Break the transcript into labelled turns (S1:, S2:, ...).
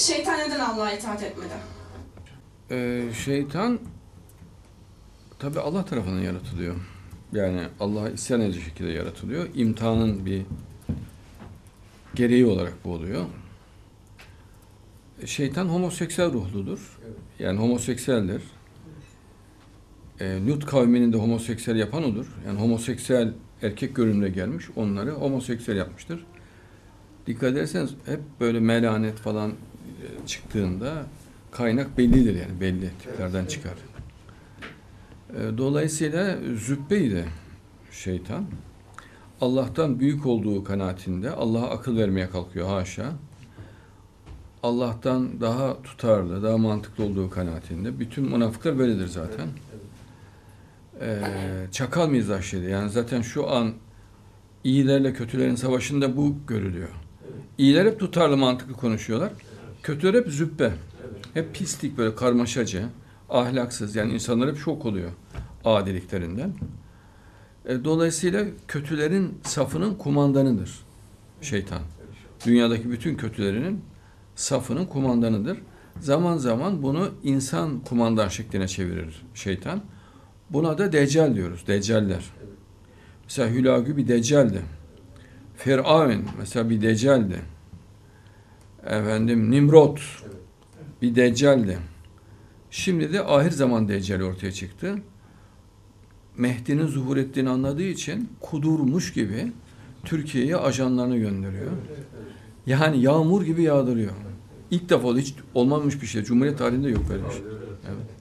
S1: Şeytan neden Allah'a itaat etmedi?
S2: Ee, şeytan tabi Allah tarafından yaratılıyor. Yani Allah'a isyan edici şekilde yaratılıyor. İmtihanın bir gereği olarak bu oluyor. Şeytan homoseksüel ruhludur. Yani homoseksüeldir. E, Lut kavminin de homoseksüel yapan odur. Yani homoseksüel erkek görünümde gelmiş. Onları homoseksüel yapmıştır. Dikkat ederseniz hep böyle melanet falan çıktığında kaynak bellidir yani belli tiplerden çıkar. E, Dolayısıyla zübbeydi şeytan. Allah'tan büyük olduğu kanaatinde Allah'a akıl vermeye kalkıyor haşa. Allah'tan daha tutarlı, daha mantıklı olduğu kanaatinde. Bütün münafıklar böyledir zaten. Ee, çakal mizaçlıydı. Yani zaten şu an iyilerle kötülerin savaşında bu görülüyor. İyiler hep tutarlı mantıklı konuşuyorlar. Kötüler hep züppe. Hep pislik böyle karmaşacı, ahlaksız. Yani insanlar hep şok oluyor adiliklerinden. E, dolayısıyla kötülerin safının kumandanıdır şeytan. Dünyadaki bütün kötülerinin safının kumandanıdır. Zaman zaman bunu insan kumandan şekline çevirir şeytan. Buna da deccal diyoruz. Deccaller. Mesela Hülagü bir deccaldi. Firavun mesela bir deccaldi. Efendim Nimrod bir deccaldi. Şimdi de ahir zaman deccal ortaya çıktı. Mehdi'nin zuhur ettiğini anladığı için kudurmuş gibi Türkiye'ye ajanlarını gönderiyor. Yani yağmur gibi yağdırıyor. İlk defa hiç olmamış bir şey. Cumhuriyet tarihinde yok böyle bir şey. Evet.